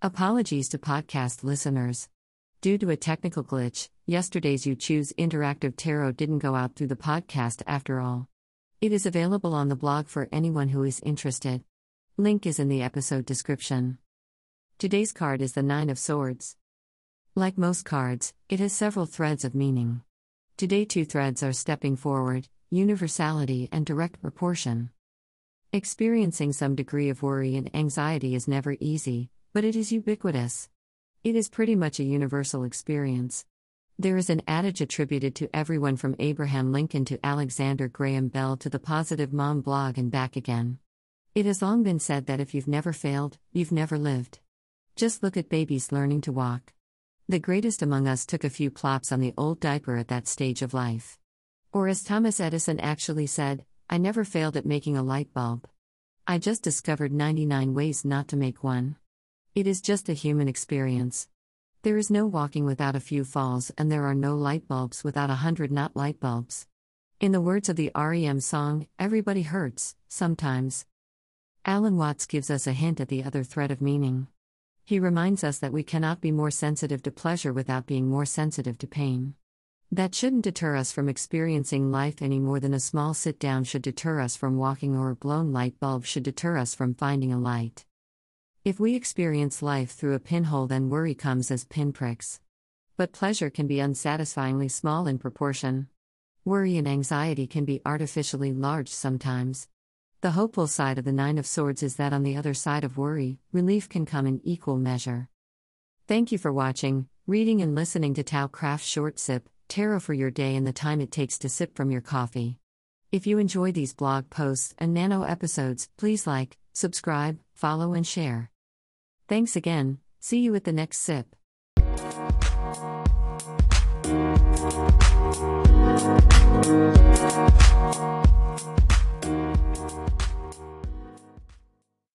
Apologies to podcast listeners. Due to a technical glitch, yesterday's YouChoose Interactive Tarot didn't go out through the podcast after all. It is available on the blog for anyone who is interested. Link is in the episode description. Today's card is the Nine of Swords. Like most cards, it has several threads of meaning. Today, two threads are stepping forward universality and direct proportion. Experiencing some degree of worry and anxiety is never easy, but it is ubiquitous. It is pretty much a universal experience. There is an adage attributed to everyone from Abraham Lincoln to Alexander Graham Bell to the Positive Mom blog and back again. It has long been said that if you've never failed, you've never lived. Just look at babies learning to walk. The greatest among us took a few plops on the old diaper at that stage of life. Or as Thomas Edison actually said, I never failed at making a light bulb. I just discovered 99 ways not to make one. It is just a human experience. There is no walking without a few falls, and there are no light bulbs without a hundred not light bulbs. In the words of the REM song, everybody hurts, sometimes. Alan Watts gives us a hint at the other thread of meaning. He reminds us that we cannot be more sensitive to pleasure without being more sensitive to pain. That shouldn't deter us from experiencing life any more than a small sit down should deter us from walking or a blown light bulb should deter us from finding a light. If we experience life through a pinhole, then worry comes as pinpricks. But pleasure can be unsatisfyingly small in proportion. Worry and anxiety can be artificially large sometimes. The hopeful side of the Nine of Swords is that on the other side of worry, relief can come in equal measure. Thank you for watching, reading, and listening to TaoCraft Short Sip, Tarot for your day and the time it takes to sip from your coffee. If you enjoy these blog posts and nano episodes, please like, subscribe, follow, and share. Thanks again, see you at the next sip.